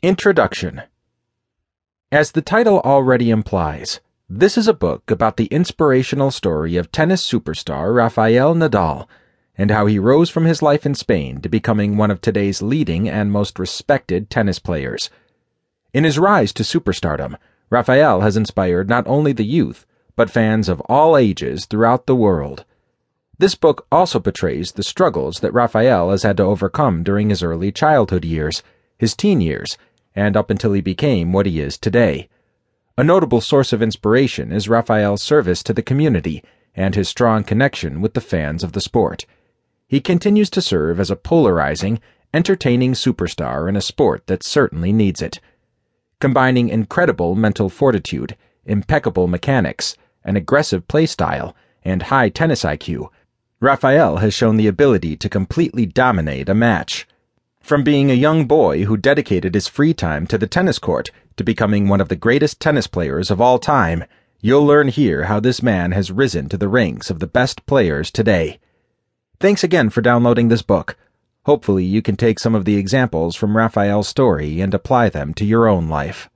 Introduction As the title already implies, this is a book about the inspirational story of tennis superstar Rafael Nadal and how he rose from his life in Spain to becoming one of today's leading and most respected tennis players. In his rise to superstardom, Rafael has inspired not only the youth, but fans of all ages throughout the world. This book also portrays the struggles that Rafael has had to overcome during his early childhood years, his teen years, and up until he became what he is today. A notable source of inspiration is Rafael's service to the community and his strong connection with the fans of the sport. He continues to serve as a polarizing, entertaining superstar in a sport that certainly needs it. Combining incredible mental fortitude, impeccable mechanics, an aggressive play style, and high tennis IQ, Rafael has shown the ability to completely dominate a match. From being a young boy who dedicated his free time to the tennis court to becoming one of the greatest tennis players of all time, you'll learn here how this man has risen to the ranks of the best players today. Thanks again for downloading this book. Hopefully, you can take some of the examples from Rafael's story and apply them to your own life.